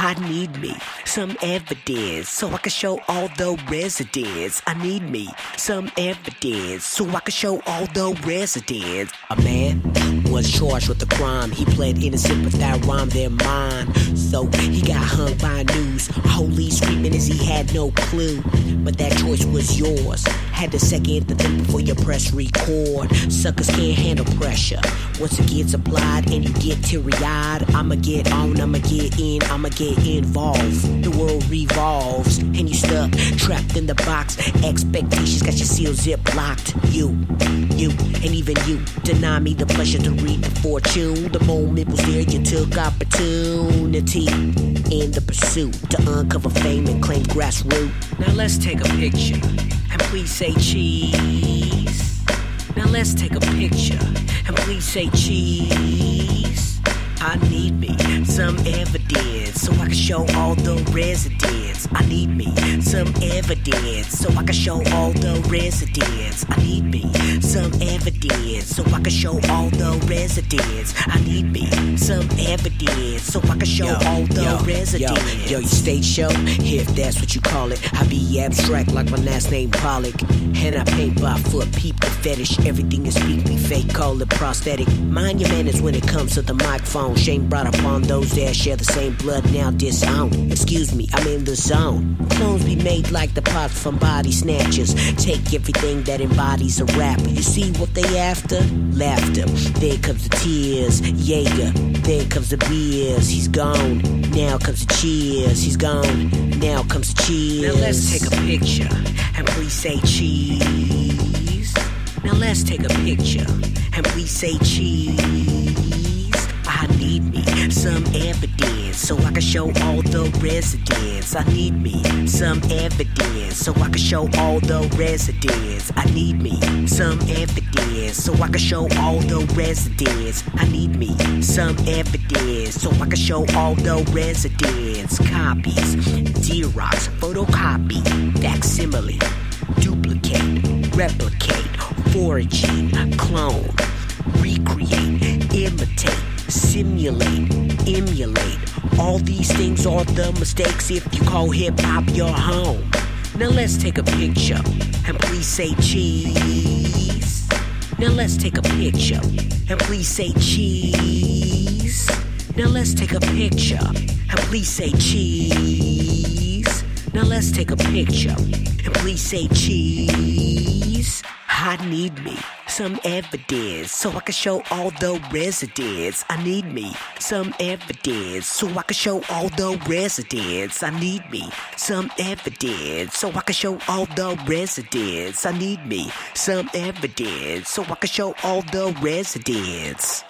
I need me some evidence so I can show all the residents. I need me some evidence so I can show all the residents. A man was charged with a crime. He pled innocent, but that rhymed their mind. So he got hung by news. Holy screaming as he had no clue. But that choice was yours. Had to second the think before you press record. Suckers can't handle pressure. Once it gets applied and you get teary eyed, I'ma get on, I'ma get in, I'ma get involved. The world revolves and you stuck, trapped in the box. Expectations got your seal zip locked. You, you, and even you deny me the pleasure to read the fortune. The moment was there, you took opportunity in the pursuit to uncover fame and claim grassroots. Now let's take a picture and please say cheese. Now let's take a picture and please say cheese. I need me some evidence so I can show all the residents. I need me some evidence so I can show all the residents. I need me some evidence so I can show all the residents. I need me some evidence so I can show Yo, all the yo, residents. Yo, yo, you stage show, if that's what you call it. I be abstract like my last name Pollock. And I paint by foot, peep the fetish. Everything is speak me fake, call it prosthetic. Mind your manners when it comes to the microphone. Shame brought upon those that share the same blood, now disowned. Excuse me, I'm in the zone. Clones be made like the pot from body snatchers. Take everything that embodies a rapper. You see what they after? Laughter. There comes the tears. Jaeger. There comes the beers. He's gone. Now comes the cheers. He's gone. Now comes the cheers. Now let's take a picture and please say cheese. Now let's take a picture and please say cheese. Some evidence so I can show all the residents. I need me some evidence so I can show all the residents. I need me some evidence so I can show all the residents. I need me some evidence so I can show all the residents. Copies, Xerox, photocopy, facsimile, duplicate, replicate, foraging, clone, recreate, imitate, simulate, emulate. All these things are the mistakes if you call hip hop your home. Now let's take a picture and please say cheese. Now let's take a picture and please say cheese. Now let's take a picture and please say cheese. Now let's take a picture and please say cheese. I need me some evidence so I can show all the residents. I need me some evidence so I can show all the residents. I need me some evidence so I can show all the residents. I need me some evidence so I can show all the residents.